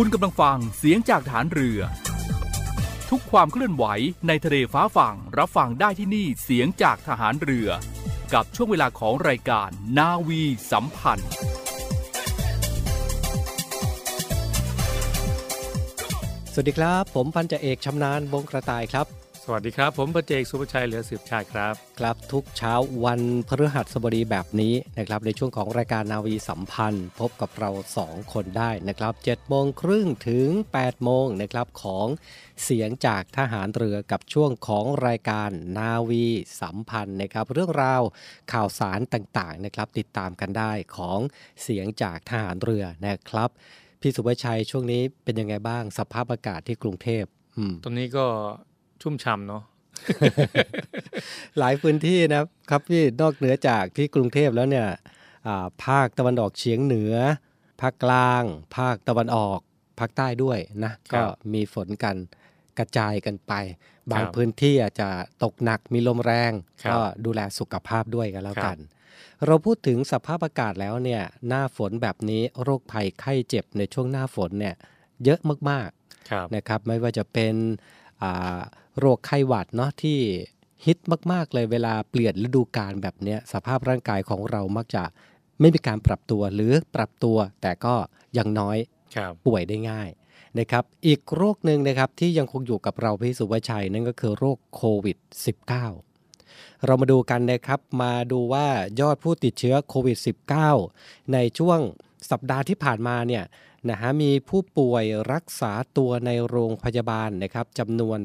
คุณกำลังฟังเสียงจากฐานเรือ ทุกความเคลื่อนไหวในทะเลฟ้าฝั่งรับฟังได้ที่นี่เสียงจากฐานเรือ กับช่วงเวลาของรายการนาวีสัมพันธ์ สวัสดีครับ ผมพันจ่าเอกชำนาญวงกระต่ายครับ สวัสดีครับ ผมประเจกสุภชัยเหลือสืบชาติครับ ครับทุกเช้าวันพฤหัสบดีแบบนี้นะครับในช่วงของรายการนาวีสัมพันธ์ พบกับเรา 2 คนได้นะครับ7โมงครึ่งถึง8โมงนะครับของเสียงจากทหารเรือกับช่วงของรายการนาวีสัมพันธ์นะครับ เรื่องราวข่าวสารต่างๆนะครับติดตามกันได้ของเสียงจากทหารเรือนะครับ พี่สุภชัยช่วงนี้เป็นยังไงบ้างสภาพอากาศที่กรุงเทพอืมตอนนี้ก็ ชุ่มฉ่ำเนาะหลายพื้นที่นะครับพี่นอกเหนือจากที่กรุงเทพแล้วเนี่ยอ่าภาคตะวันออกเฉียงเหนือ ภาคกลาง ภาคตะวันออก ภาคใต้ด้วยนะครัก็บมีฝนกันกระจายกันไป บางครับพื้นที่อาจจะตกหนักมีลมแรงครับก็ดูแลสุขภาพด้วยกันแล้วครับกัน เราพูดถึงสภาพอากาศแล้วเนี่ยหน้าฝนแบบนี้โรคภัยไข้เจ็บในช่วงหน้าฝนเนี่ยเยอะมากๆครับนะครับ ไม่ว่าจะเป็นอ่า โรคไข้หวัดเนาะที่ฮิตมาก ๆ เลยเวลาเปลี่ยนฤดูกาลแบบเนี้ยสภาพร่างกายของเรามักจะไม่มีการปรับตัวหรือปรับตัว แต่ก็ยังน้อยครับป่วยได้ง่ายนะครับอีกโรคหนึ่งนะครับที่ยังคงอยู่กับเราพี่สุวชัยนั่นก็คือโรคโควิด -19 เรามาดูกันนะครับมาดูว่ายอดผู้ติดเชื้อโควิด -19 ในช่วงสัปดาห์ที่ผ่านมาเนี่ย นะฮะมีผู้ป่วยรักษาตัวในโรงพยาบาลนะครับจำนวน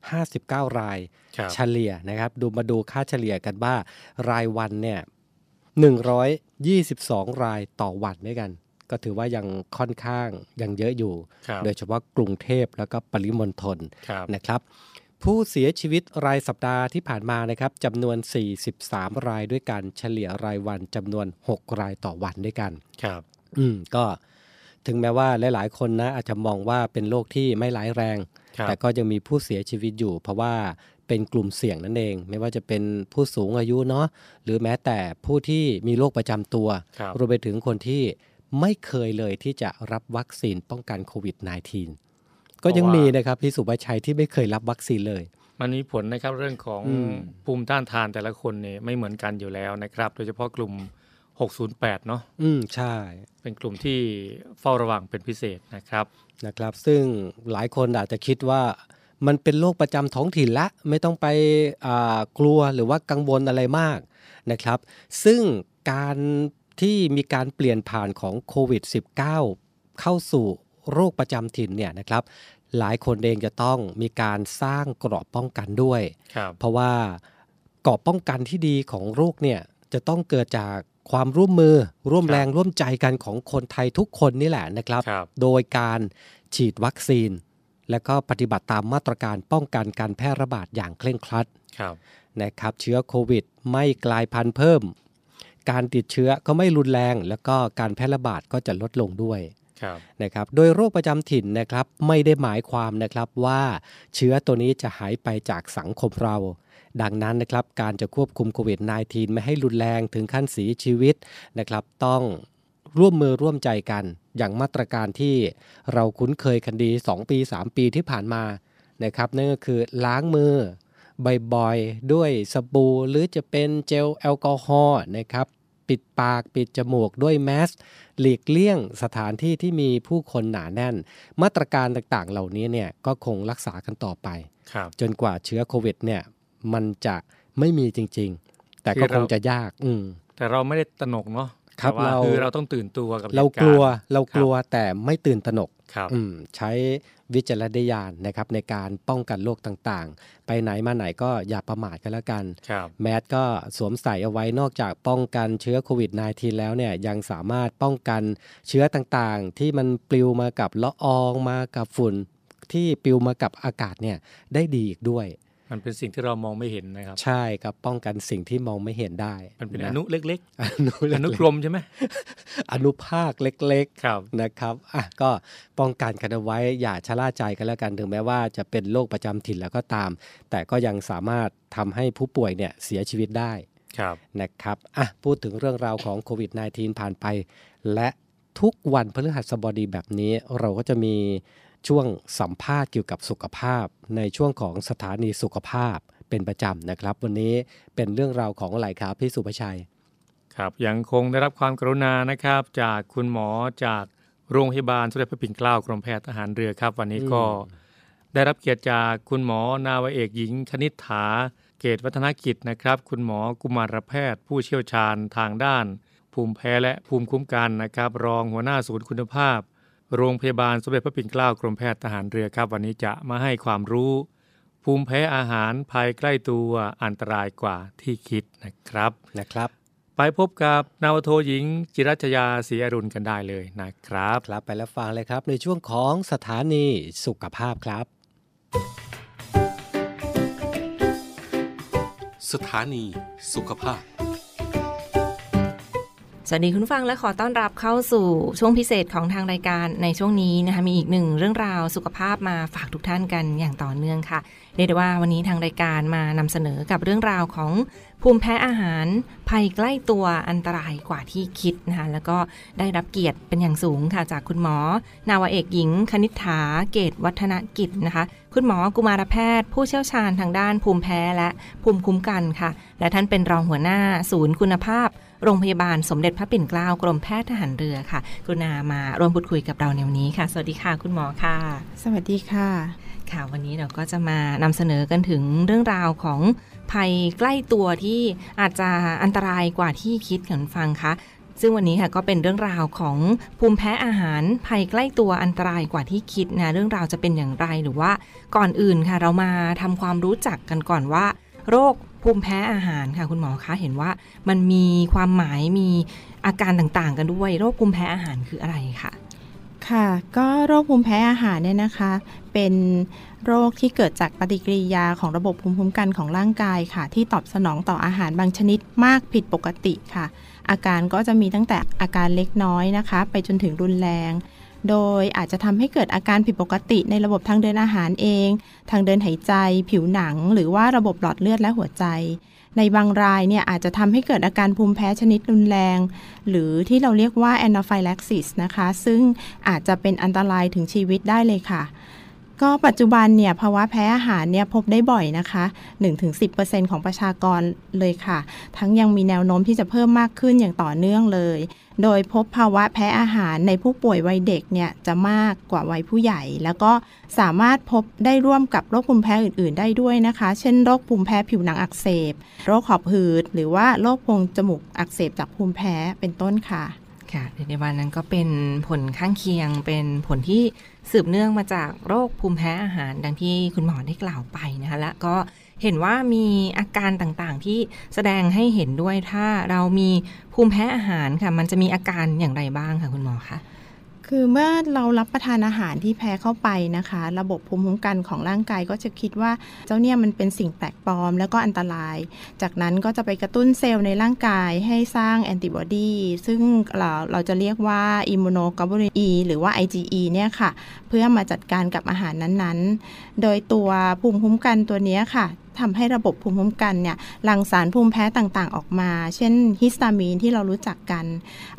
859 รายครับเฉลี่ยนะครับ ดูมาดูค่าเฉลี่ยกันว่ารายวันเนี่ย122 รายต่อวันด้วยกัน ก็ถือว่ายังค่อนข้างยังเยอะอยู่ครับโดยเฉพาะกรุงเทพแล้วก็ปริมณฑลครับนะครับ ผู้เสียชีวิตรายสัปดาห์ที่ผ่านมานะครับจำนวน 43 รายด้วยกัน เฉลี่ยรายวันจำนวน 6 รายต่อวันด้วยกัน ครับ อืมก็ ถึงแม้ว่าหลาย ๆ คนนะอาจจะมองว่าเป็นโรคที่ไม่ร้ายแรงครับแต่ก็ยังมีผู้เสียชีวิตอยู่ เพราะว่าเป็นกลุ่มเสี่ยงนั่นเอง ไม่ว่าจะเป็นผู้สูงอายุเนาะหรือแม้แต่ผู้ที่มีโรคประจำตัวครับรวมไปถึงคนที่ไม่เคยเลยที่จะรับวัคซีนป้องกันโควิด -19 ก็ยังมีนะครับพี่สุภชัยที่ไม่เคยรับวัคซีนเลยมันมีผลนะครับเรื่องของอืมภูมิต้านทานแต่ละคนเนี่ยไม่เหมือนกันอยู่แล้วนะครับ โดยเฉพาะกลุ่ม 608 เนาะอืมใช่ เป็นกลุ่มที่เฝ้าระวังเป็นพิเศษนะครับนะครับ ซึ่งหลายคนอาจจะคิดว่ามันเป็นโรคประจำท้องถิ่นละ ไม่ต้องไปอ่ากลัวหรือว่ากังวลอะไรมากนะครับ ซึ่งการที่มีการเปลี่ยนผ่านของโควิด -19 เข้าสู่โรคประจำถิ่นเนี่ยนะครับ หลายคนเองจะต้องมีการสร้างเกราะป้องกันด้วยครับเพราะว่าเกราะป้องกันที่ดีของโรคเนี่ยจะต้องเกิดจาก ความร่วมมือร่วมครับแรงร่วมใจกันของคนไทยทุกคนนี่แหละนะครับครับโดยการฉีดวัคซีน และก็ปฏิบัติตามมาตรการป้องกันการแพร่ระบาดอย่างเคร่งครัดครับนะครับเชื้อโควิด ไม่กลายพันธุ์เพิ่ม การติดเชื้อก็ไม่รุนแรง แล้วก็การแพร่ระบาดก็จะลดลงด้วยครับนะครับโดยโรคประจำถิ่นนะครับไม่ได้หมายความนะครับว่าเชื้อตัวนี้จะหายไปจากสังคมเรา ดังนั้นนะครับการจะควบคุมโควิด -19 ไม่ให้รุนแรงถึงขั้นเสียชีวิตนะครับ ต้องร่วมมือร่วมใจกันอย่างมาตรการที่เราคุ้นเคยกันดี 2 ปี 3 ปีที่ผ่านมานะครับนั่นก็คือล้างมือบ่อยๆด้วยสบู่หรือจะเป็นเจลแอลกอฮอล์นะครับปิดปากปิดจมูกด้วยแมสหลีกเลี่ยงสถานที่ที่มีผู้คนหนาแน่น มาตรการต่างๆ เหล่านี้เนี่ยก็คงรักษากันต่อไปครับจนกว่าเชื้อโควิดเนี่ย มันจะไม่มีจริง ๆ แต่ก็คงจะยาก อืมแต่เราไม่ได้ตระหนกเนาะครับแต่ว่าเราคือเราต้องตื่นตัวกับเราหตุกลัวรณ์เรากลัวแต่ไม่ตื่นตระหนกครับอืมใช้วิจารณญาณนะครับในการป้องกันโรคต่างๆ ไปไหนมาไหนก็อย่าประมาทกันแล้วกันครับแมสก็สวมใส่เอาไว้นอกจากป้องกันเชื้อโควิด -19 แล้วเนี่ยยังสามารถป้องกันเชื้อต่างๆ ที่มันปลิวมากับละอองมากับฝุ่นที่ปลิวมากับอากาศเนี่ยได้ดีอีกด้วย มันเป็นสิ่งที่เรามองไม่เห็นนะครับ ใช่ครับป้องกันสิ่งที่มองไม่เห็นได้ มันเป็นอนุเล็กอนุๆอเล็กนุกลมใช่ไหมอนุภาคเล็กครับๆนะครับอะก็ป้องกันกันเอาไว้อย่าชะล่าใจกันแล้วกันถึงแม้ว่าจะเป็นโรคประจำถิ่นแล้วก็ตาม แต่ก็ยังสามารถทำให้ผู้ป่วยเนี่ยเสียชีวิตได้ครับนะครับอะพูดถึงเรื่องราวของโควิด -19 ผ่านไป และทุกวันพฤหัสบดีแบบนี้เราก็จะมี ช่วงสัมภาษณ์เกี่ยวกับสุขภาพ ในช่วงของสถานีสุขภาพเป็นประจำนะครับ วันนี้เป็นเรื่องราวของอะไรครับพี่สุภชัย ครับยังคงได้รับความกรุณานะครับ จากคุณหมอจากโรงพยาบาลสมเด็จพระปิ่นเกล้ากรมแพทย์ทหารเรือครับ วันนี้ก็ได้รับเกียรติจากคุณหมอนาวเอกหญิงคณิษฐา เกตวัฒนกิจนะครับ คุณหมอกุมารแพทย์ ผู้เชี่ยวชาญทางด้าน ภูมิแพ้และภูมิคุ้มกันนะครับ รองหัวหน้าศูนย์คุณภาพ โรงพยาบาลสมเด็จพระปิ่นเกล้ากรมแพทย์ทหารเรือครับ วันนี้จะมาให้ความรู้ ภูมิแพ้อาหารภัยใกล้ตัวอันตรายกว่าที่คิดนะครับนะครับ ไปพบกับนาวโทหญิง จิรัชยาศรีอรุณกันได้เลยนะครับครับไปแล้วฟังเลยครับ ในช่วงของสถานีสุขภาพครับ สถานีสุขภาพ สวัสดีคุณฟังและขอต้อนรับเข้าสู่ช่วงพิเศษของทางรายการในช่วงนี้นะคะมีอีกหนึ่งเรื่องราวสุขภาพมาฝากทุกท่านกันอย่างต่อเนื่องค่ะเรียกได้ว่าวันนี้ทางรายการมานำเสนอกับเรื่องราวของภูมิแพ้อาหาร ภัยใกล้ตัวอันตรายกว่าที่คิดนะคะแล้วก็ได้รับเกียรติเป็นอย่างสูงค่ะจากคุณหมอ นาวเอกหญิง คณิษฐาเกตวัฒนกิจนะคะ คุณหมอกุมารแพทย์ ผู้เชี่ยวชาญทางด้านภูมิแพ้และภูมิคุ้มกันค่ะ และท่านเป็นรองหัวหน้าศูนย์คุณภาพ โรงพยาบาลสมเด็จพระปิ่นเกล้ากรมแพทย์ทหารเรือค่ะ กรุณามาร่วมพูดคุยกับเราในวันนี้ค่ะ สวัสดีค่ะคุณหมอค่ะ สวัสดีค่ะค่ะวันนี้เราก็จะมานำเสนอกันถึงเรื่องราวของภัยใกล้ตัวที่อาจจะอันตรายกว่าที่คิดค่ะคุณฟังคะซึ่งวันนี้ค่ะก็เป็นเรื่องราวของภูมิแพ้อาหารภัยใกล้ตัวอันตรายกว่าที่คิดนะเรื่องราวจะเป็นอย่างไรหรือว่าก่อนอื่นค่ะ เรามาทำความรู้จักกันก่อนว่า โรคภูมิแพ้อาหารค่ะคุณหมอคะเห็นว่ามันมีความหมายมีอาการต่างๆ กันด้วย โรคภูมิแพ้อาหารคืออะไรค่ะ ค่ะ ก็โรคภูมิแพ้อาหารเนี่ยนะคะ เป็นโรคที่เกิดจากปฏิกิริยาของระบบภูมิคุ้มกันของร่างกายค่ะ ที่ตอบสนองต่ออาหารบางชนิดมากผิดปกติค่ะ อาการก็จะมีตั้งแต่อาการเล็กน้อยนะคะ ไปจนถึงรุนแรง โดยอาจจะทำให้เกิดอาการผิดปกติในระบบทางเดินอาหารเอง ทางเดินหายใจ ผิวหนัง หรือว่าระบบหลอดเลือดและหัวใจ ในบางรายเนี่ยอาจจะทำให้เกิดอาการภูมิแพ้ชนิดรุนแรง หรือที่เราเรียกว่า anaphylaxis นะคะ ซึ่งอาจจะเป็นอันตรายถึงชีวิตได้เลยค่ะก็ปัจจุบันเนี่ยภาวะแพ้อาหารเนี่ยพบได้บ่อยนะคะ 1-10%ของประชากรเลยค่ะ ทั้งยังมีแนวโน้มที่จะเพิ่มมากขึ้นอย่างต่อเนื่องเลย โดยพบภาวะแพ้อาหารในผู้ป่วยวัยเด็กเนี่ยจะมากกว่าวัยผู้ใหญ่ แล้วก็สามารถพบได้ร่วมกับโรคภูมิแพ้อื่น ๆ ได้ด้วยนะคะ เช่นโรคภูมิแพ้ผิวหนังอักเสบ โรคขอบหืด หรือว่าโรคโพรงจมูกอักเสบจากภูมิแพ้เป็นต้นค่ะ ค่ะในวันนั้นก็เป็นผลข้างเคียงเป็นผลที่สืบเนื่องมาจากโรคภูมิแพ้อาหารดังที่คุณหมอได้กล่าวไปนะคะและก็เห็นว่ามีอาการต่างๆที่แสดงให้เห็นด้วยถ้าเรามีภูมิแพ้อาหารค่ะ มันจะมีอาการอย่างไรบ้างค่ะคุณหมอคะ คือเมื่อเรารับประทานอาหารที่แพ้เข้าไปนะคะ ระบบภูมิคุ้มกันของร่างกายก็จะคิดว่าเจ้าเนี่ยมันเป็นสิ่งแปลกปลอมแล้วก็อันตราย จากนั้นก็จะไปกระตุ้นเซลล์ในร่างกายให้สร้างแอนติบอดีซึ่งเราเราจะเรียกว่าอิมมูโนกลบูลิน E หรือว่า IgE เนี่ยค่ะ เพื่อมาจัดการกับอาหารนั้นๆ โดยตัวภูมิคุ้มกันตัวนี้ค่ะ ทำให้ระบบภูมิคุ้มกันเนี่ยหลั่งสารภูมิแพ้ต่างๆ ออกมา เช่นฮิสตามีนที่เรารู้จักกัน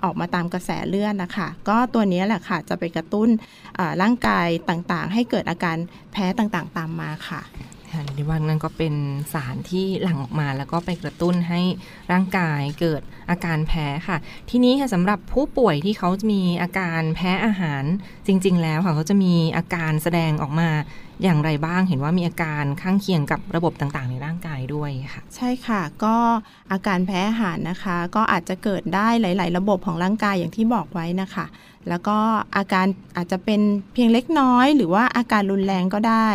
ออกมาตามกระแสเลือดนะคะก็ตัวนี้แหละค่ะจะไปกระตุ้นร่างกายต่างๆ ให้เกิดอาการแพ้ต่างๆ ตามมาค่ะ ค่ะในวันนั้นก็เป็นสารที่หลั่งออกมา แล้วก็ไปกระตุ้นให้ร่างกายเกิดอาการแพ้ค่ะ ทีนี้ค่ะสำหรับผู้ป่วยที่เขาจะมีอาการแพ้อาหารจริง ๆ แล้วค่ะเขาจะมีอาการแสดงออกมาอย่างไรบ้างเห็นว่ามีอาการข้างเคียงกับระบบต่างๆ ในร่างกายด้วยค่ะ ใช่ค่ะก็อาการแพ้อาหารนะคะ ก็อาจจะเกิดได้หลาย ๆ ระบบของร่างกายอย่างที่บอกไว้นะคะ แล้วก็อาการอาจจะเป็นเพียงเล็กน้อย หรือว่าอาการรุนแรงก็ได้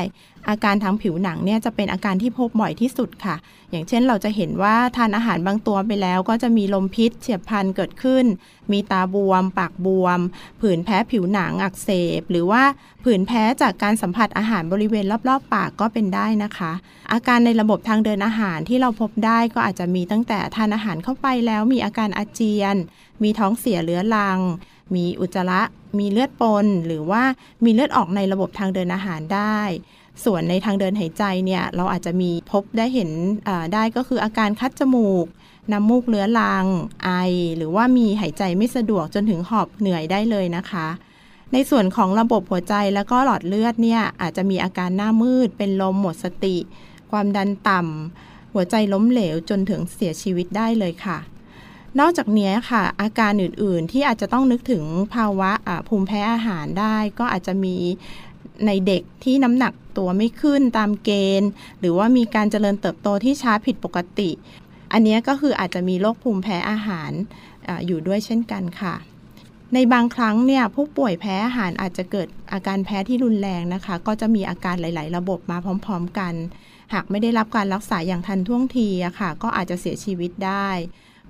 อาการทางผิวหนังเนี่ยจะเป็นอาการที่พบบ่อยที่สุดค่ะ อย่างเช่นเราจะเห็นว่าทานอาหารบางตัวไปแล้ว ก็จะมีลมพิษเฉียบพลันเกิดขึ้น มีตาบวม ปากบวม ผื่นแพ้ผิวหนังอักเสบ หรือว่าผื่นแพ้จากการสัมผัสอาหารบริเวณรอบๆ ปากก็เป็นได้นะคะ อาการในระบบทางเดินอาหารที่เราพบได้ก็อาจจะมีตั้งแต่ทานอาหารเข้าไปแล้วมีอาการอาเจียน มีท้องเสียเรื้อรัง มีอุจจาระ มีเลือดปน หรือว่ามีเลือดออกในระบบทางเดินอาหารได้ ส่วนในทางเดินหายใจเนี่ยเราอาจจะมีพบได้เห็นได้ก็คืออาการคัดจมูกน้ำมูกเลื้อรังไอ หรือว่ามีหายใจไม่สะดวกจนถึงหอบเหนื่อยได้เลยนะคะ ในส่วนของระบบหัวใจแล้วก็หลอดเลือดเนี่ยอาจจะมีอาการหน้ามืด เป็นลมหมดสติ ความดันต่ำหัวใจล้มเหลวจนถึงเสียชีวิตได้เลยค่ะนอกจากนี้ค่ะ อาการอื่นๆที่อาจจะต้องนึกถึงภาวะภูมิแพ้อาหารได้ ก็อาจจะมี ในเด็กที่น้ำหนักตัวไม่ขึ้นตามเกณฑ์ หรือว่ามีการเจริญเติบโตที่ช้าผิดปกติ อันนี้ก็คืออาจจะมีโรคภูมิแพ้อาหารออยู่ด้วยเช่นกันค่ะ ในบางครั้งเนี่ยผู้ป่วยแพ้อาหารอาจจะเกิดอาการแพ้ที่รุนแรงนะคะ ก็จะมีอาการหลาย ๆ ระบบมาพร้อม ๆ กัน หากไม่ได้รับการรักษาอย่างทันท่วงทีอะค่ะ ก็อาจจะเสียชีวิตได้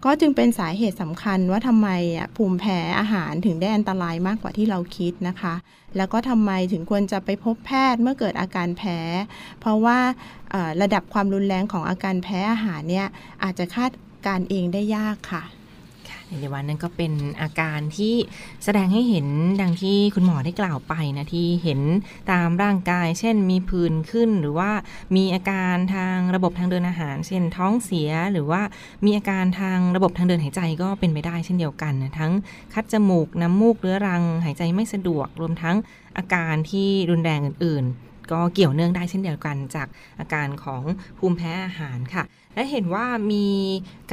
ก็จึงเป็นสาเหตุสำคัญว่าทำไมภูมิแพ้อาหารถึงได้อันตรายมากกว่าที่เราคิดนะคะ แล้วก็ทำไมถึงควรจะไปพบแพทย์เมื่อเกิดอาการแพ้ เพราะว่าระดับความรุนแรงของอาการแพ้อาหารเนี่ยอาจจะคาดการเองได้ยากค่ะ ในวันนั้นก็เป็นอาการที่แสดงให้เห็นดังที่คุณหมอได้กล่าวไปนะที่เห็นตามร่างกาย เช่นมีผื่นขึ้น หรือว่ามีอาการทางระบบทางเดินอาหาร เช่นท้องเสียหรือว่ามีอาการทางระบบทางเดินหายใจก็เป็นไปได้เช่นเดียวกันนะทั้งคัดจมูกน้ำมูกเรื้อรัง หายใจไม่สะดวกรวมทั้งอาการที่รุนแรงอื่น ๆ ก็เกี่ยวเนื่องได้เช่นเดียวกันจากอาการของภูมิแพ้อาหารค่ะ และเห็นว่ามี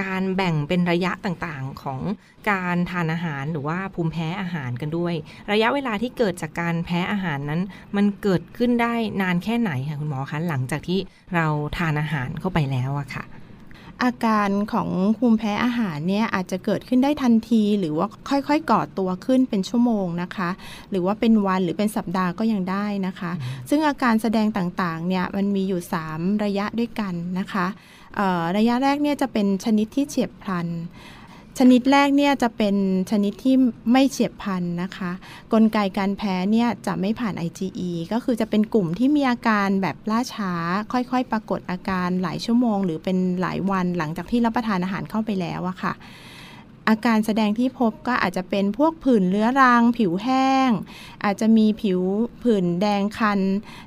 การแบ่งเป็นระยะต่างๆของการทานอาหารหรือว่าภูมิแพ้อาหารกันด้วย ระยะเวลาที่เกิดจากการแพ้อาหารนั้น มันเกิดขึ้นได้นานแค่ไหนคะคุณหมอคะหลังจากที่เราทานอาหารเข้าไปแล้วอะค่ะอาการของภูมิแพ้อาหารเนี่ยอาจจะเกิดขึ้นได้ทันที หรือว่าค่อยๆก่อตัวขึ้นเป็นชั่วโมงนะคะ หรือว่าเป็นวันหรือเป็นสัปดาห์ก็ยังได้นะคะ ซึ่งอาการแสดงต่างๆเนี่ยมันมีอยู่ 3 ระยะด้วยกันนะคะ ระยะแรกเนี่ยจะเป็นชนิดที่เฉียบพลัน ชนิดแรกเนี่ยจะเป็นชนิดที่ไม่เฉียบพลันนะคะ กลไกการแพ้เนี่ยจะไม่ผ่าน IgE ก็คือจะเป็นกลุ่มที่มีอาการแบบล่าช้า ค่อยๆ ปรากฏอาการหลายชั่วโมง หรือเป็นหลายวันหลังจากที่รับประทานอาหารเข้าไปแล้วอะค่ะอาการแสดงที่พบก็อาจจะเป็นพวกผื่นเรื้อรัง ผิวแห้ง อาจจะมีผิวผื่นแดงคัน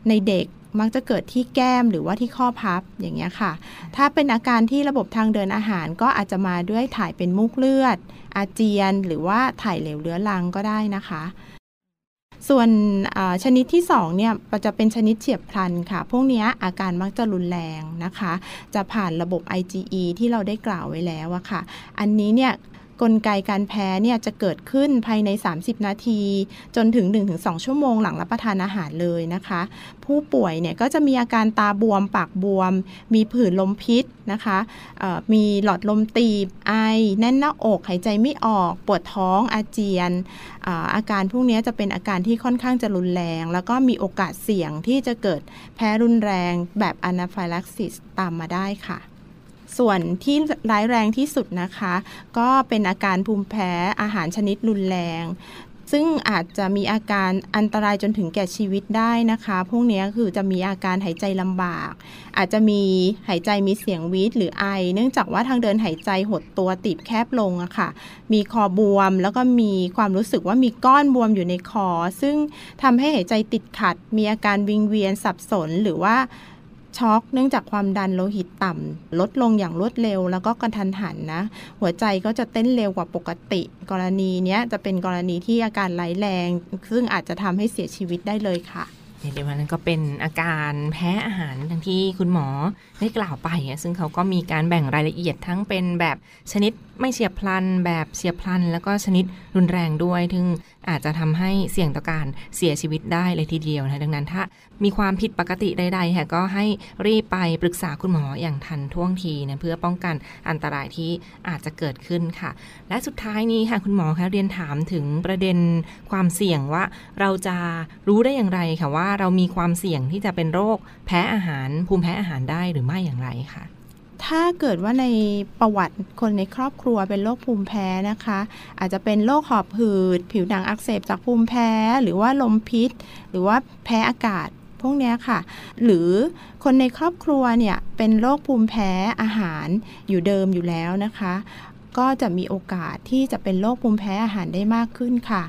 ในเด็ก มักจะเกิดที่แก้มหรือว่าที่ข้อพับอย่างเงี้ยค่ะ ถ้าเป็นอาการที่ระบบทางเดินอาหารก็อาจจะมาด้วยถ่ายเป็นมูกเลือด อาเจียน หรือว่าถ่ายเหลวเรื้อรังก็ได้นะคะ ส่วนชนิดที่2เนี่ยจะเป็นชนิดเฉียบพลันค่ะ พวกนี้อาการมักจะรุนแรงนะคะ จะผ่านระบบ IgE ที่เราได้กล่าวไว้แล้วอะค่ะ อันนี้เนี่ย กลไกการแพ้เนี่ยจะเกิดขึ้นภายใน 30 นาที จนถึง 1-2 ชั่วโมงหลังรับประทานอาหารเลยนะคะ ผู้ป่วยเนี่ยก็จะมีอาการตาบวม ปากบวม มีผื่นลมพิษนะคะมีหลอดลมตีบไอ แน่นหน้าอก หายใจไม่ออก ปวดท้องอาเจียนอาอาการพวกนี้จะเป็นอาการที่ค่อนข้างจะรุนแรง แล้วก็มีโอกาสเสี่ยงที่จะเกิดแพ้รุนแรงแบบอนาฟิลักซิสตามมาได้ค่ะ ส่วนที่ร้ายแรงที่สุดนะคะ ก็เป็นอาการภูมิแพ้อาหารชนิดรุนแรงซึ่งอาจจะมีอาการอันตรายจนถึงแก่ชีวิตได้นะคะ พวกนี้คือจะมีอาการหายใจลำบาก อาจจะมีหายใจมีเสียงวีดหรือไอ เนื่องจากว่าทางเดินหายใจหดตัวตีบแคบลงอะค่ะ มีคอบวมแล้วก็มีความรู้สึกว่ามีก้อนบวมอยู่ในคอ ซึ่งทำให้หายใจติดขัด มีอาการวิงเวียนสับสนหรือว่า ช็อกเนื่องจากความดันโลหิตต่ำลดลงอย่างรวดเร็ว แล้วก็กระทันหันนะ หัวใจก็จะเต้นเร็วกว่าปกติ กรณีนี้จะเป็นกรณีที่อาการร้ายแรง ซึ่งอาจจะทำให้เสียชีวิตได้เลยค่ะเรียวนั่นก็เป็นอาการแพ้อาหารทั้งที่คุณหมอได้กล่าวไปอะซึ่งเขาก็มีการแบ่งรายละเอียดทั้งเป็นแบบชนิดไม่เฉียบพลัน แบบเฉียบพลัน แล้วก็ชนิดรุนแรงด้วยซึ่ง อาจจะทำให้เสี่ยงต่อการเสียชีวิตได้เลยทีเดียวนะดังนั้นถ้ามีความผิดปกติใดๆค่ะก็ให้รีบไปปรึกษาคุณหมออย่างทันท่วงทีนะเพื่อป้องกันอันตรายที่อาจจะเกิดขึ้นค่ะ และสุดท้ายนี้ค่ะคุณหมอคะเรียนถามถึงประเด็นความเสี่ยงว่าเราจะรู้ได้อย่างไรค่ะว่าเรามีความเสี่ยงที่จะเป็นโรคแพ้อาหารภูมิแพ้อาหารได้หรือไม่อย่างไรค่ะ ถ้าเกิดว่าในประวัติคนในครอบครัวเป็นโรคภูมิแพ้นะคะ อาจจะเป็นโรคหอบหืด ผิวหนังอักเสบจากภูมิแพ้ หรือว่าลมพิษ หรือว่าแพ้อากาศพวกนี้ค่ะ หรือคนในครอบครัวเนี่ยเป็นโรคภูมิแพ้อาหารอยู่เดิมอยู่แล้วนะคะ ก็จะมีโอกาสที่จะเป็นโรคภูมิแพ้อาหารได้มากขึ้นค่ะ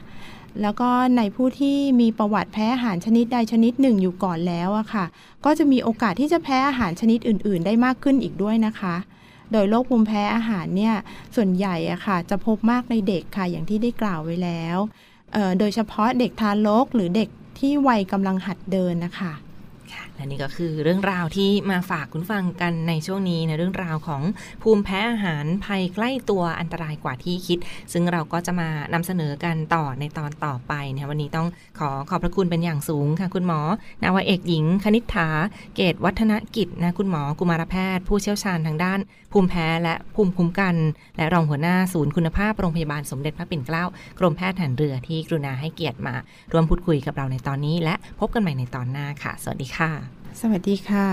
แล้วก็ในผู้ที่มีประวัติแพ้อาหารชนิดใดชนิดหนึ่งอยู่ก่อนแล้วอะค่ะ ก็จะมีโอกาสที่จะแพ้อาหารชนิดอื่น ๆ ได้มากขึ้นอีกด้วยนะคะ โดยโรคภูมิแพ้อาหารเนี่ยส่วนใหญ่อะค่ะ จะพบมากในเด็กค่ะอย่างที่ได้กล่าวไว้แล้วโดยเฉพาะเด็กทารกหรือเด็กที่วัยกำลังหัดเดินนะคะและนี่ก็คือเรื่องราวที่มาฝากคุณฟังกันในช่วงนี้ในเรื่องราวของภูมิแพ้อาหารภัยใกล้ตัวอันตรายกว่าที่คิด ซึ่งเราก็จะมานำเสนอกันต่อในตอนต่อไปนะวันนี้ต้องขอขอบพระคุณเป็นอย่างสูงค่ะคุณหมอนาวเอกหญิง คณิษฐา เกตวัฒนกิจนะคุณหมอกุมารแพทย์ ผู้เชี่ยวชาญทางด้าน ภูมิแพ้และภูมิคุ้มกัน และรองหัวหน้าศูนย์คุณภาพโรงพยาบาลสมเด็จพระปิ่นเกล้ากรมแพทย์ทหารเรือที่กรุณาให้เกียรติมาร่วมพูดคุยกับเราในตอนนี้ และพบกันใหม่ในตอนหน้าค่ะ สวัสดีค่ะ สวัสดีค่ะ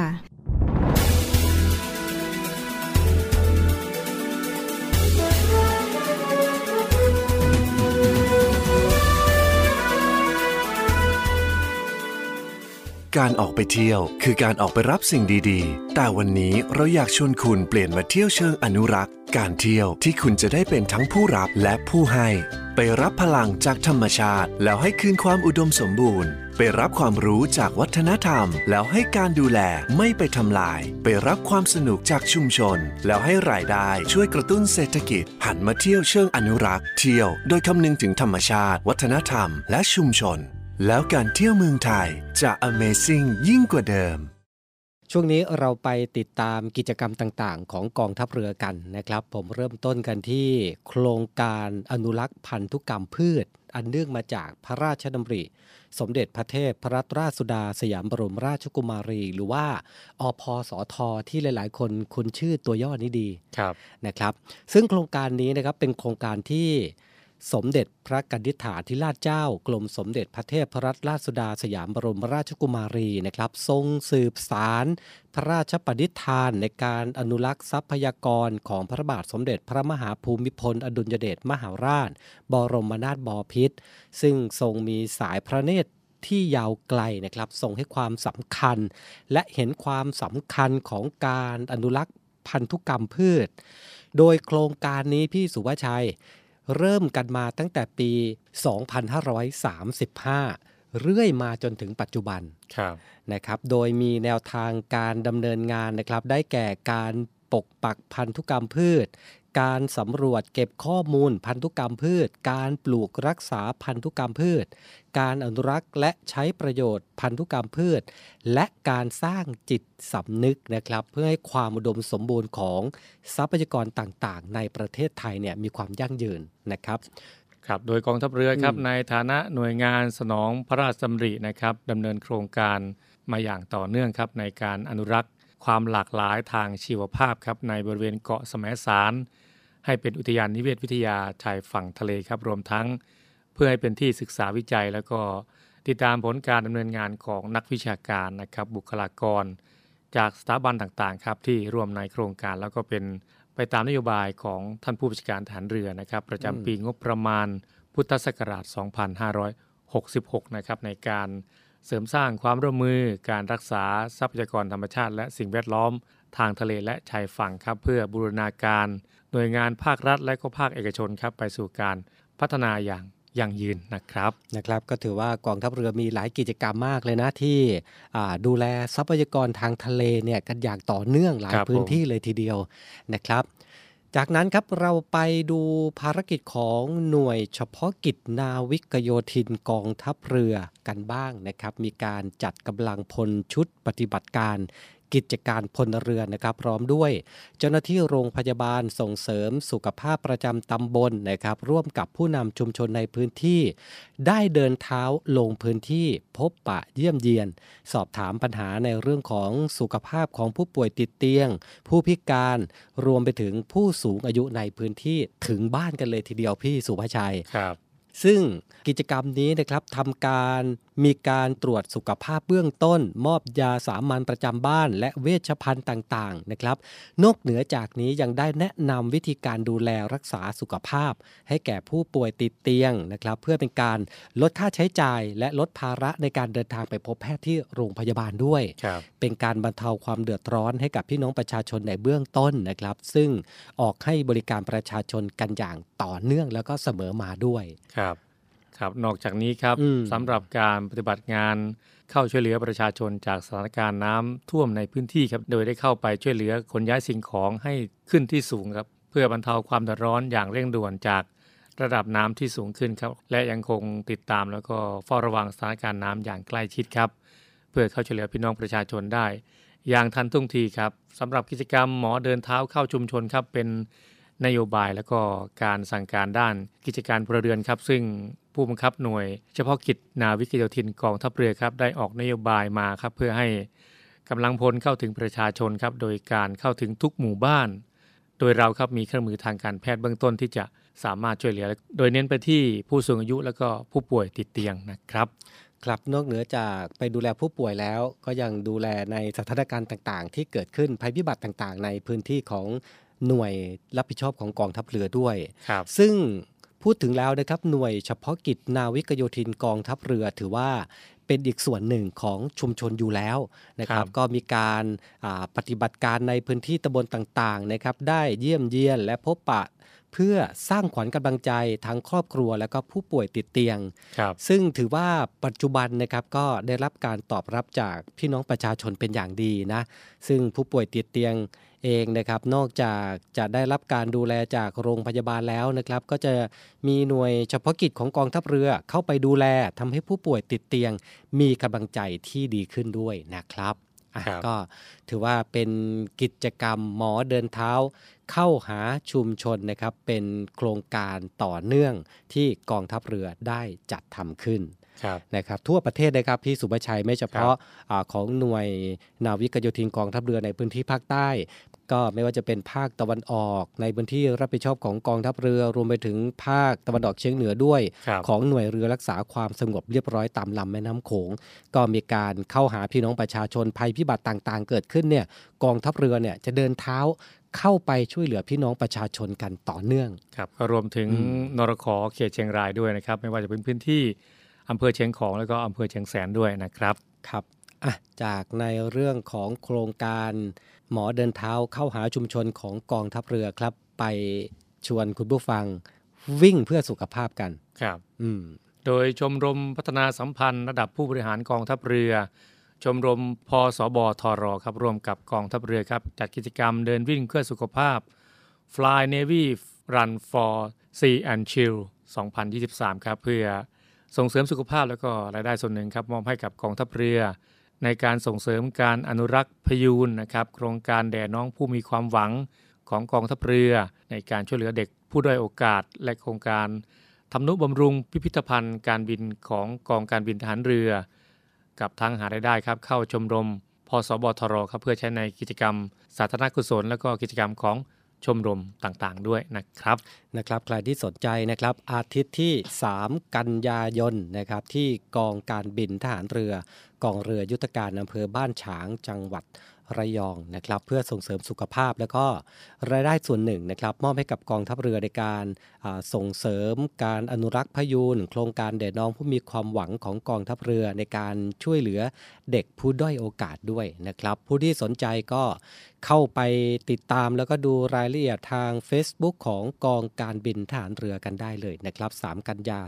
การออกไปเที่ยวคือการออกไปรับสิ่งดีๆ แต่วันนี้เราอยากชวนคุณเปลี่ยนมาเที่ยวเชิงอนุรักษ์ การเที่ยวที่คุณจะได้เป็นทั้งผู้รับและผู้ให้ ไปรับพลังจากธรรมชาติ แล้วให้คืนความอุดมสมบูรณ์ ไปรับความรู้จากวัฒนธรรม แล้วให้การดูแลไม่ไปทำลาย ไปรับความสนุกจากชุมชน แล้วให้รายได้ช่วยกระตุ้นเศรษฐกิจ หันมาเที่ยวเชิงอนุรักษ์ เที่ยวโดยคำนึงถึงธรรมชาติ วัฒนธรรม และชุมชน แล้วการเที่ยวเมืองไทยจะ Amazing ยิ่งกว่าเดิมช่วงนี้เราไปติดตามกิจกรรมต่างๆ ของกองทัพเรือกันนะครับ ผมเริ่มต้นกันที่โครงการอนุรักษ์พันธุกรรมพืช อันเนื่องมาจากพระราชดำริ สมเด็จพระเทพพระรัตนราชสุดาสยามบรมราชกุมารี หรือว่าอพสทที่หลาย ๆ คนคุ้นชื่อตัวย่อนี้ดีครับนะครับ ซึ่งโครงการนี้นะครับเป็นโครงการที่ สมเด็จพระกนิษฐาธิราชเจ้า กรมสมเด็จพระเทพพร,รัตนราชสุดาสยามบรมราชกุมารีนะครับ ทรงสืบสารพระราชปณิธานในการอนุรักษ์ทรัพยากรของพระบาทสมเด็จพระมหาภูมิพล อดุลยเดชมหาราช บรมนาถบพิตรซึ่งทรงมีสายพระเนตรที่ยาวไกลนะครับทรงให้ความสำคัญ และเห็นความสำคัญของการอนุรักษ์พันธุกรรมพืช โดยโครงการนี้พี่สุวชัย เริ่มกันมาตั้งแต่ปี 2535 เรื่อยมาจนถึงปัจจุบันครับนะครับ โดยมีแนวทางการดำเนินงานนะครับ ได้แก่การปกปักพันธุกรรมพืช การสำรวจเก็บข้อมูลพันธุกรรมพืช การปลูกรักษาพันธุกรรมพืช การอนุรักษ์และใช้ประโยชน์พันธุกรรมพืช และการสร้างจิตสำนึกนะครับ เพื่อให้ความอุดมสมบูรณ์ของทรัพยากรต่างๆ ในประเทศไทยเนี่ยมีความยั่งยืนนะครับครับโดยกองทัพเรือครับในฐานะหน่วยงานสนองพระราชดำรินะครับดำเนินโครงการมาอย่างต่อเนื่องครับในการอนุรักษ์ความหลากหลายทางชีวภาพครับในบริเวณเกาะแสมสาร ให้เป็นอุทยานนิเวศวิทยาชายฝั่งทะเลครับรวมทั้ง เพื่อให้เป็นที่ศึกษาวิจัย แล้วก็ติดตามผลการดำเนินงานของนักวิชาการนะครับบุคลากร จากสถาบันต่างๆครับที่ร่วมในโครงการแล้วก็เป็นไปตามนโยบายของท่านผู้บัญชาการทหารเรือนะครับ ประจำปีงบประมาณพุทธศักราช 2566 นะครับในการเสริมสร้างความร่วมมือการรักษาทรัพยากรธรรมชาติ และสิ่งแวดล้อมทางทะเลและชายฝั่งครับ เพื่อบูรณาการ หน่วยงานภาครัฐและก็ภาคเอกชนครับไปสู่การพัฒนาอย่างยั่งยืนนะครับนะครับ ก็ถือว่ากองทัพเรือมีหลายกิจกรรมมากเลยนะที่ดูแลทรัพยากรทางทะเลเนี่ยกันอย่างต่อเนื่องหลายพื้นที่เลยทีเดียวนะครับ จากนั้นครับเราไปดูภารกิจของหน่วยเฉพาะกิจนาวิกโยธินกองทัพเรือกันบ้างนะครับ มีการจัดกำลังพลชุดปฏิบัติการ กิจการพลเรือนนะครับ พร้อมด้วย เจ้าหน้าที่โรงพยาบาลส่งเสริมสุขภาพประจำตำบลนะครับ ร่วมกับผู้นำชุมชนในพื้นที่ ได้เดินเท้าลงพื้นที่พบปะเยี่ยมเยียน สอบถามปัญหาในเรื่องของสุขภาพของผู้ป่วยติดเตียง ผู้พิการรวมไปถึงผู้สูงอายุในพื้นที่ถึงบ้านกันเลยทีเดียวพี่สุภชัยครับซึ่งกิจกรรมนี้นะครับทำการมีการตรวจสุขภาพเบื้องต้น มอบยาสามัญประจำบ้าน และเวชภัณฑ์ต่างๆนะครับ นอกเหนือจากนี้ยังได้แนะนำวิธีการดูแลรักษาสุขภาพ ให้แก่ผู้ป่วยติดเตียงนะครับ เพื่อเป็นการลดค่าใช้จ่าย และลดภาระในการเดินทางไปพบแพทย์ที่โรงพยาบาลด้วย เป็นการบรรเทาความเดือดร้อนให้กับพี่น้องประชาชนในเบื้องต้นนะครับ ซึ่งออกให้บริการประชาชนกันอย่างต่อเนื่องแล้วก็เสมอมาด้วยครับ ครับนอกจากนี้ครับสำหรับการปฏิบัติงานเข้าช่วยเหลือประชาชนจากสถานการณ์น้ำท่วมในพื้นที่ครับโดยได้เข้าไปช่วยเหลือขนย้ายสิ่งของให้ขึ้นที่สูงครับเพื่อบรรเทาความเดือดร้อนอย่างเร่งด่วนจากระดับน้ำที่สูงขึ้นครับและยังคงติดตามแล้วก็เฝ้าระวังสถานการณ์น้ำอย่างใกล้ชิดครับ เพื่อเข้าช่วยเหลือพี่น้องประชาชนได้ อย่างทันท่วงทีครับสำหรับกิจกรรมหมอเดินเท้าเข้าชุมชนครับเป็น นโยบายและก็การสั่งการด้านกิจการพลเรือนครับ ซึ่งผู้บังคับหน่วย เฉพาะกิจนาวิกโยธินกองทัพเรือครับได้ออกนโยบายมาครับเพื่อให้กำลังพลเข้าถึงประชาชนครับโดยการเข้าถึงทุกหมู่บ้าน โดยเราครับมีเครื่องมือทางการแพทย์เบื้องต้นที่จะสามารถช่วยเหลือ โดยเน้นไปที่ผู้สูงอายุและก็ผู้ป่วยติดเตียงนะครับครับนอกเหนือจากไปดูแลผู้ป่วยแล้ว ก็ยังดูแลในสถานการณ์ต่างๆ ที่เกิดขึ้นภัยพิบัติต่างๆ ในพื้นที่ของ หน่วยรับผิดชอบของกองทัพเรือด้วย ซึ่งพูดถึงแล้วนะครับหน่วยเฉพาะกิจนาวิกโยธินกองทัพเรือถือว่าเป็นอีกส่วนหนึ่งของชุมชนอยู่แล้วนะครับ ก็มีการปฏิบัติการในพื้นที่ตำบลต่างๆนะครับได้เยี่ยมเยียนและพบปะเพื่อสร้างขวัญกำลังใจทั้งครอบครัวและก็ผู้ป่วยติดเตียง ซึ่งถือว่าปัจจุบันนะครับก็ได้รับการตอบรับจากพี่น้องประชาชนเป็นอย่างดีนะ ซึ่งผู้ป่วยติดเตียง เองนะครับ นอกจากจะได้รับการดูแลจากโรงพยาบาลแล้วนะครับ ก็จะมีหน่วยเฉพาะกิจของกองทัพเรือเข้าไปดูแลทำให้ผู้ป่วยติดเตียง มีกำลังใจที่ดีขึ้นด้วยนะครับก็ถือว่าเป็นกิจกรรมหมอเดินเท้า เข้าหาชุมชนนะครับ เป็นโครงการต่อเนื่องที่กองทัพเรือได้จัดทำขึ้นนะครับทั่วประเทศนะครับพี่สุภชัยไม่เฉพาะอของหน่วยนาวิกโยธินกองทัพเรือในพื้นที่ภาคใต้ ก็ไม่ว่าจะเป็นภาคตะวันออก ในพื้นที่รับผิดชอบของกองทัพเรือ รวมไปถึงภาคตะวันออกเฉียงเหนือด้วย ของหน่วยเรือรักษาความสงบเรียบร้อยตามลำแม่น้ำโขง ก็มีการเข้าหาพี่น้องประชาชนภัยพิบัติต่างๆ เกิดขึ้นเนี่ยกองทัพเรือเนี่ยจะเดินเท้าเข้าไปช่วยเหลือพี่น้องประชาชนกันต่อเนื่องครับรวมถึงนรขอเขตเชียงรายด้วยนะครับ ไม่ว่าจะเป็นพื้นที่อำเภอเชียงของแล้วก็อำเภอเชียงแสนด้วยนะครับครับอะจากในเรื่องของโครงการ หมอเดินเท้าเข้าหาชุมชนของกองทัพเรือครับ ไปชวนคุณผู้ฟังวิ่งเพื่อสุขภาพกันครับ อืม โดยชมรมพัฒนาสัมพันธ์ ระดับผู้บริหารกองทัพเรือ ชมรมพสบทรครับร่วมกับกองทัพเรือครับ จัดกิจกรรมเดินวิ่งเพื่อสุขภาพ Fly Navy Run for Sea and Chill 2023 ครับ เพื่อส่งเสริมสุขภาพแล้วก็รายได้ส่วนหนึ่งครับ มอบให้กับกองทัพเรือ ในการส่งเสริมการอนุรักษ์พยูนนะครับโครงการแด่น้องผู้มีความหวังของกองทัพเรือ ในการช่วยเหลือเด็กผู้ด้อยโอกาส และโครงการทำนุบำรุงพิพิธภัณฑ์การบินของกองการบินทหารเรือ กับทั้งหารายได้ครับเข้าชมรมพสบทรครับเพื่อใช้ในกิจกรรม สาธารณกุศล และก็กิจกรรมของ ชมรมต่างๆด้วยนะครับนะครับ ใครที่สนใจนะครับ อาทิตย์ที่ 3 กันยายนนะครับ ที่กองการบินทหารเรือ กองเรือยุทธการอำเภอบ้านฉางจังหวัด ระยองนะครับ เพื่อส่งเสริมสุขภาพ แล้วก็รายได้ส่วนหนึ่งนะครับ มอบให้กับกองทัพเรือในการส่งเสริมการอนุรักษ์พยูนโครงการเด็น้องผู้มีความหวังของกองทัพเรือในการช่วยเหลือเด็กผู้ด้อยโอกาสด้วยนะครับ ผู้ที่สนใจก็เข้าไปติดตามแล้วก็ดูรายละเอียดทาง Facebook ของกองการบินทหารเรือกันได้เลยนะครับ 3 กันยา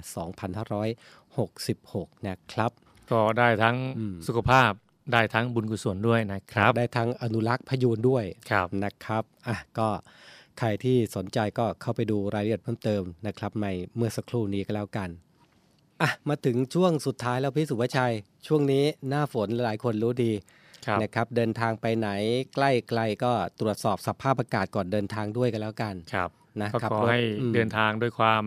2566 นะครับ ก็ได้ทั้งสุขภาพ ได้ทั้งบุญกุศลด้วยนะครับ ได้ทั้งอนุรักษ์พยูนด้วยครับนะครับอะก็ใครที่สนใจก็เข้าไปดูรายละเอียดเพิ่มเติมนะครับในเมื่อสักครู่นี้ก็แล้วกันอะมาถึงช่วงสุดท้ายแล้วพี่สุภชัย ช่วงนี้หน้าฝนหลายคนรู้ดีนะครับเดินทางไปไหนใกล้ไกลก็ตรวจสอบสภาพอากาศก่อนเดินทางด้วยกันแล้วกันครับนะครับขอให้เดินทางด้วยความ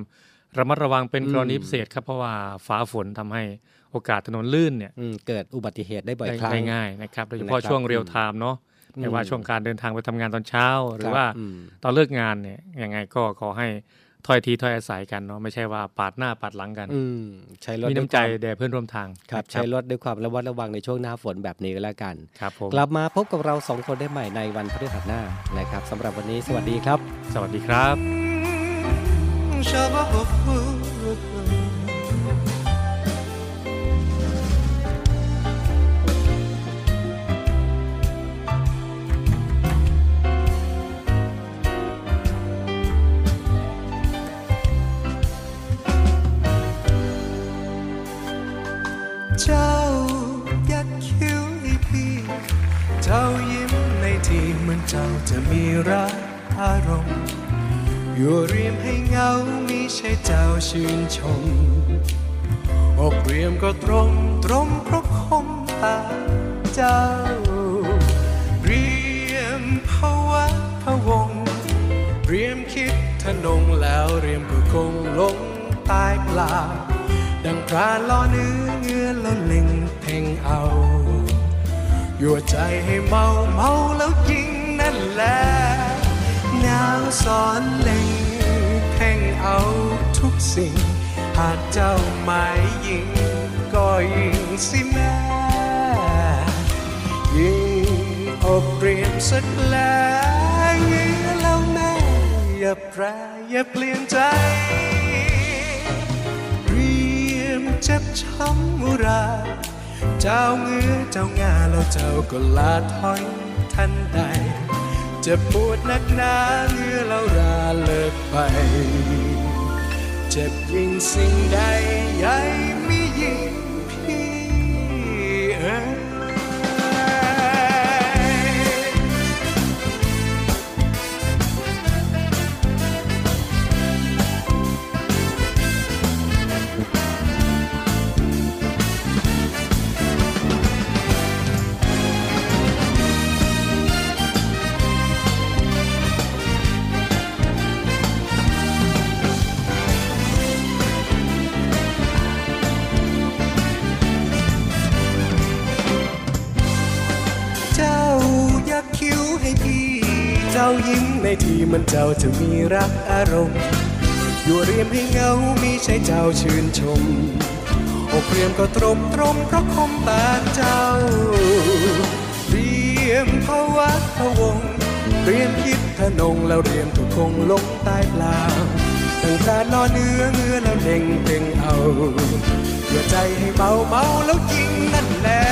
ระมัดระวังเป็นกรณีพิเศษครับเพราะว่าฟ้าฝนทำให้ โอกาสถนนลื่นเนี่ยเกิดอุบัติเหตุได้บ่อยครั้งง่ายๆนะครับโดยเฉพาะช่วงเรียวไทม์เนาะไม่ว่าช่วงการเดินทางไปทำงานตอนเช้า หรือว่าตอนเลิกงานเนี่ยยังไงก็ขอให้ถ้อยทีถ้อยอาศัยกันเนาะไม่ใช่ว่าปาดหน้าปาดหลังกันใช้รถมีน้ำใจแด่เพื่อนร่วมทางครับใช้รถด้วยความระมัดระวังในช่วงหน้าฝนแบบนี้ก็แล้วกันครับผมกลับมาพบกับเราสองคนได้ใหม่ในวันพฤหัสหน้านะครับสำหรับวันนี้สวัสดีครับ สวัสดีครับ ใจให้เมาเมาแล้วยิงนั่นแหละแนวสอนเล็งเพ่งเอาทุกสิ่ง หากเจ้าหมายยิง ก็ยิงสิแม่ยิงอบเรียมสักแล้วยิงแล้วแม่อย่าแปรอย่าเปลี่ยนใจเรียมเจ็บช้ำมุรา เจ้าเงือเจ้างาแล้วเจ้าก็ลาถอยทันใด จะปวดนักหนาเมื่อเราราเลิกไป เจ็บยิ่งสิ่งใดใหญ่ไม่ยิ่ง มันเจ้าจะมีรักอารมณ์อยู่เรียมให้เงามีใช้เจ้าชื่นชมอกเรียมก็ตรมตรมเพราะคมตาเจ้าเรียมภาวะพะวงเรียมคิดทนงแล้วเรียมถูกคงลงใตายเปล่าตั้งแต่นอนเนื้อเงือแล้วเด้งเด้งเอาเพื่อใจให้เบาเมาแล้วยิงนั่นแหละ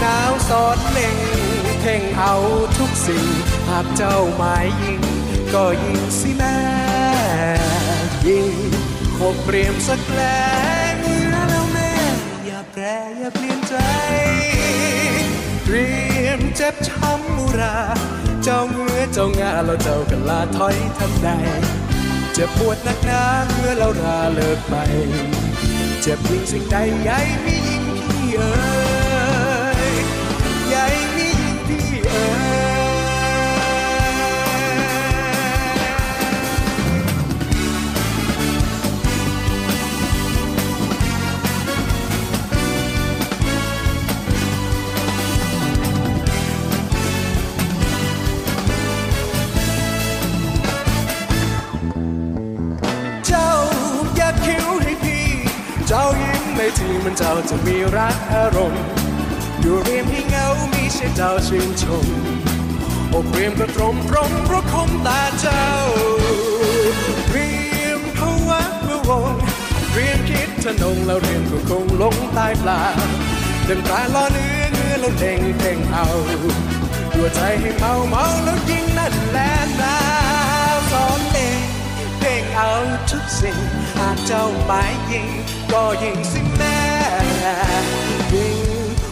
หนาวสอดเล่งเพ่งเอาทุกสิ่งหากเจ้าหมายยิง ก็ยิงสิแม่ยิงคบเปรียมสักแลงเนื้อแล้วแม่อย่าแปรอย่าเปลี่ยนใจเตรียมเจ็บช้ำมุรา เจ้าเมื่อเจ้างาเราเจ้าก็ลาถอยทันใดเจ็บปวดนักหนาเมื่อเราราเลิกไป เจ็บยิ่งสิ่งใดใหญ่ไม่ยิ่งพี่เอ๋ย ที่มันเจ้าจะมีรักอารมณ์อยู่เรียมให้เงามีใช่เจ้าชื่นชมอกเรียมก็ตรมตรมเพราะคมตาเจ้าเรียมเขาวักเมื่อวงเรียมคิดทะนงแล้วเรียมก็คงลงใต้ปลาเดินปลาล้อเนื้อเนื้อแล้วเด้งเด้งเอาตัวใจให้เมาเมาแล้วยิงนั่นแหละนาสอน เอาทุกสิ่ง หากเจ้าหมายยิง ก็ยิงสิแม่ยิง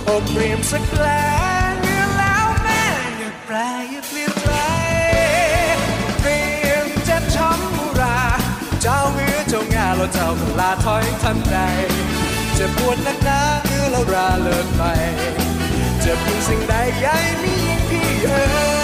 อกเรียมสักแผลเนื้อแล้วแม่อย่าแปลอย่าเปลี่ยนใจเรียมเจ็บช้ำมุรา เจ้าเหือเจ้างาแล้วเจ้าก็ลาถอยทันใดจะปวดนักหนาเอื้อแล้วราเลิกไปจะเพียงสิ่งใดใหญ่มียิ่งพี่เอ๋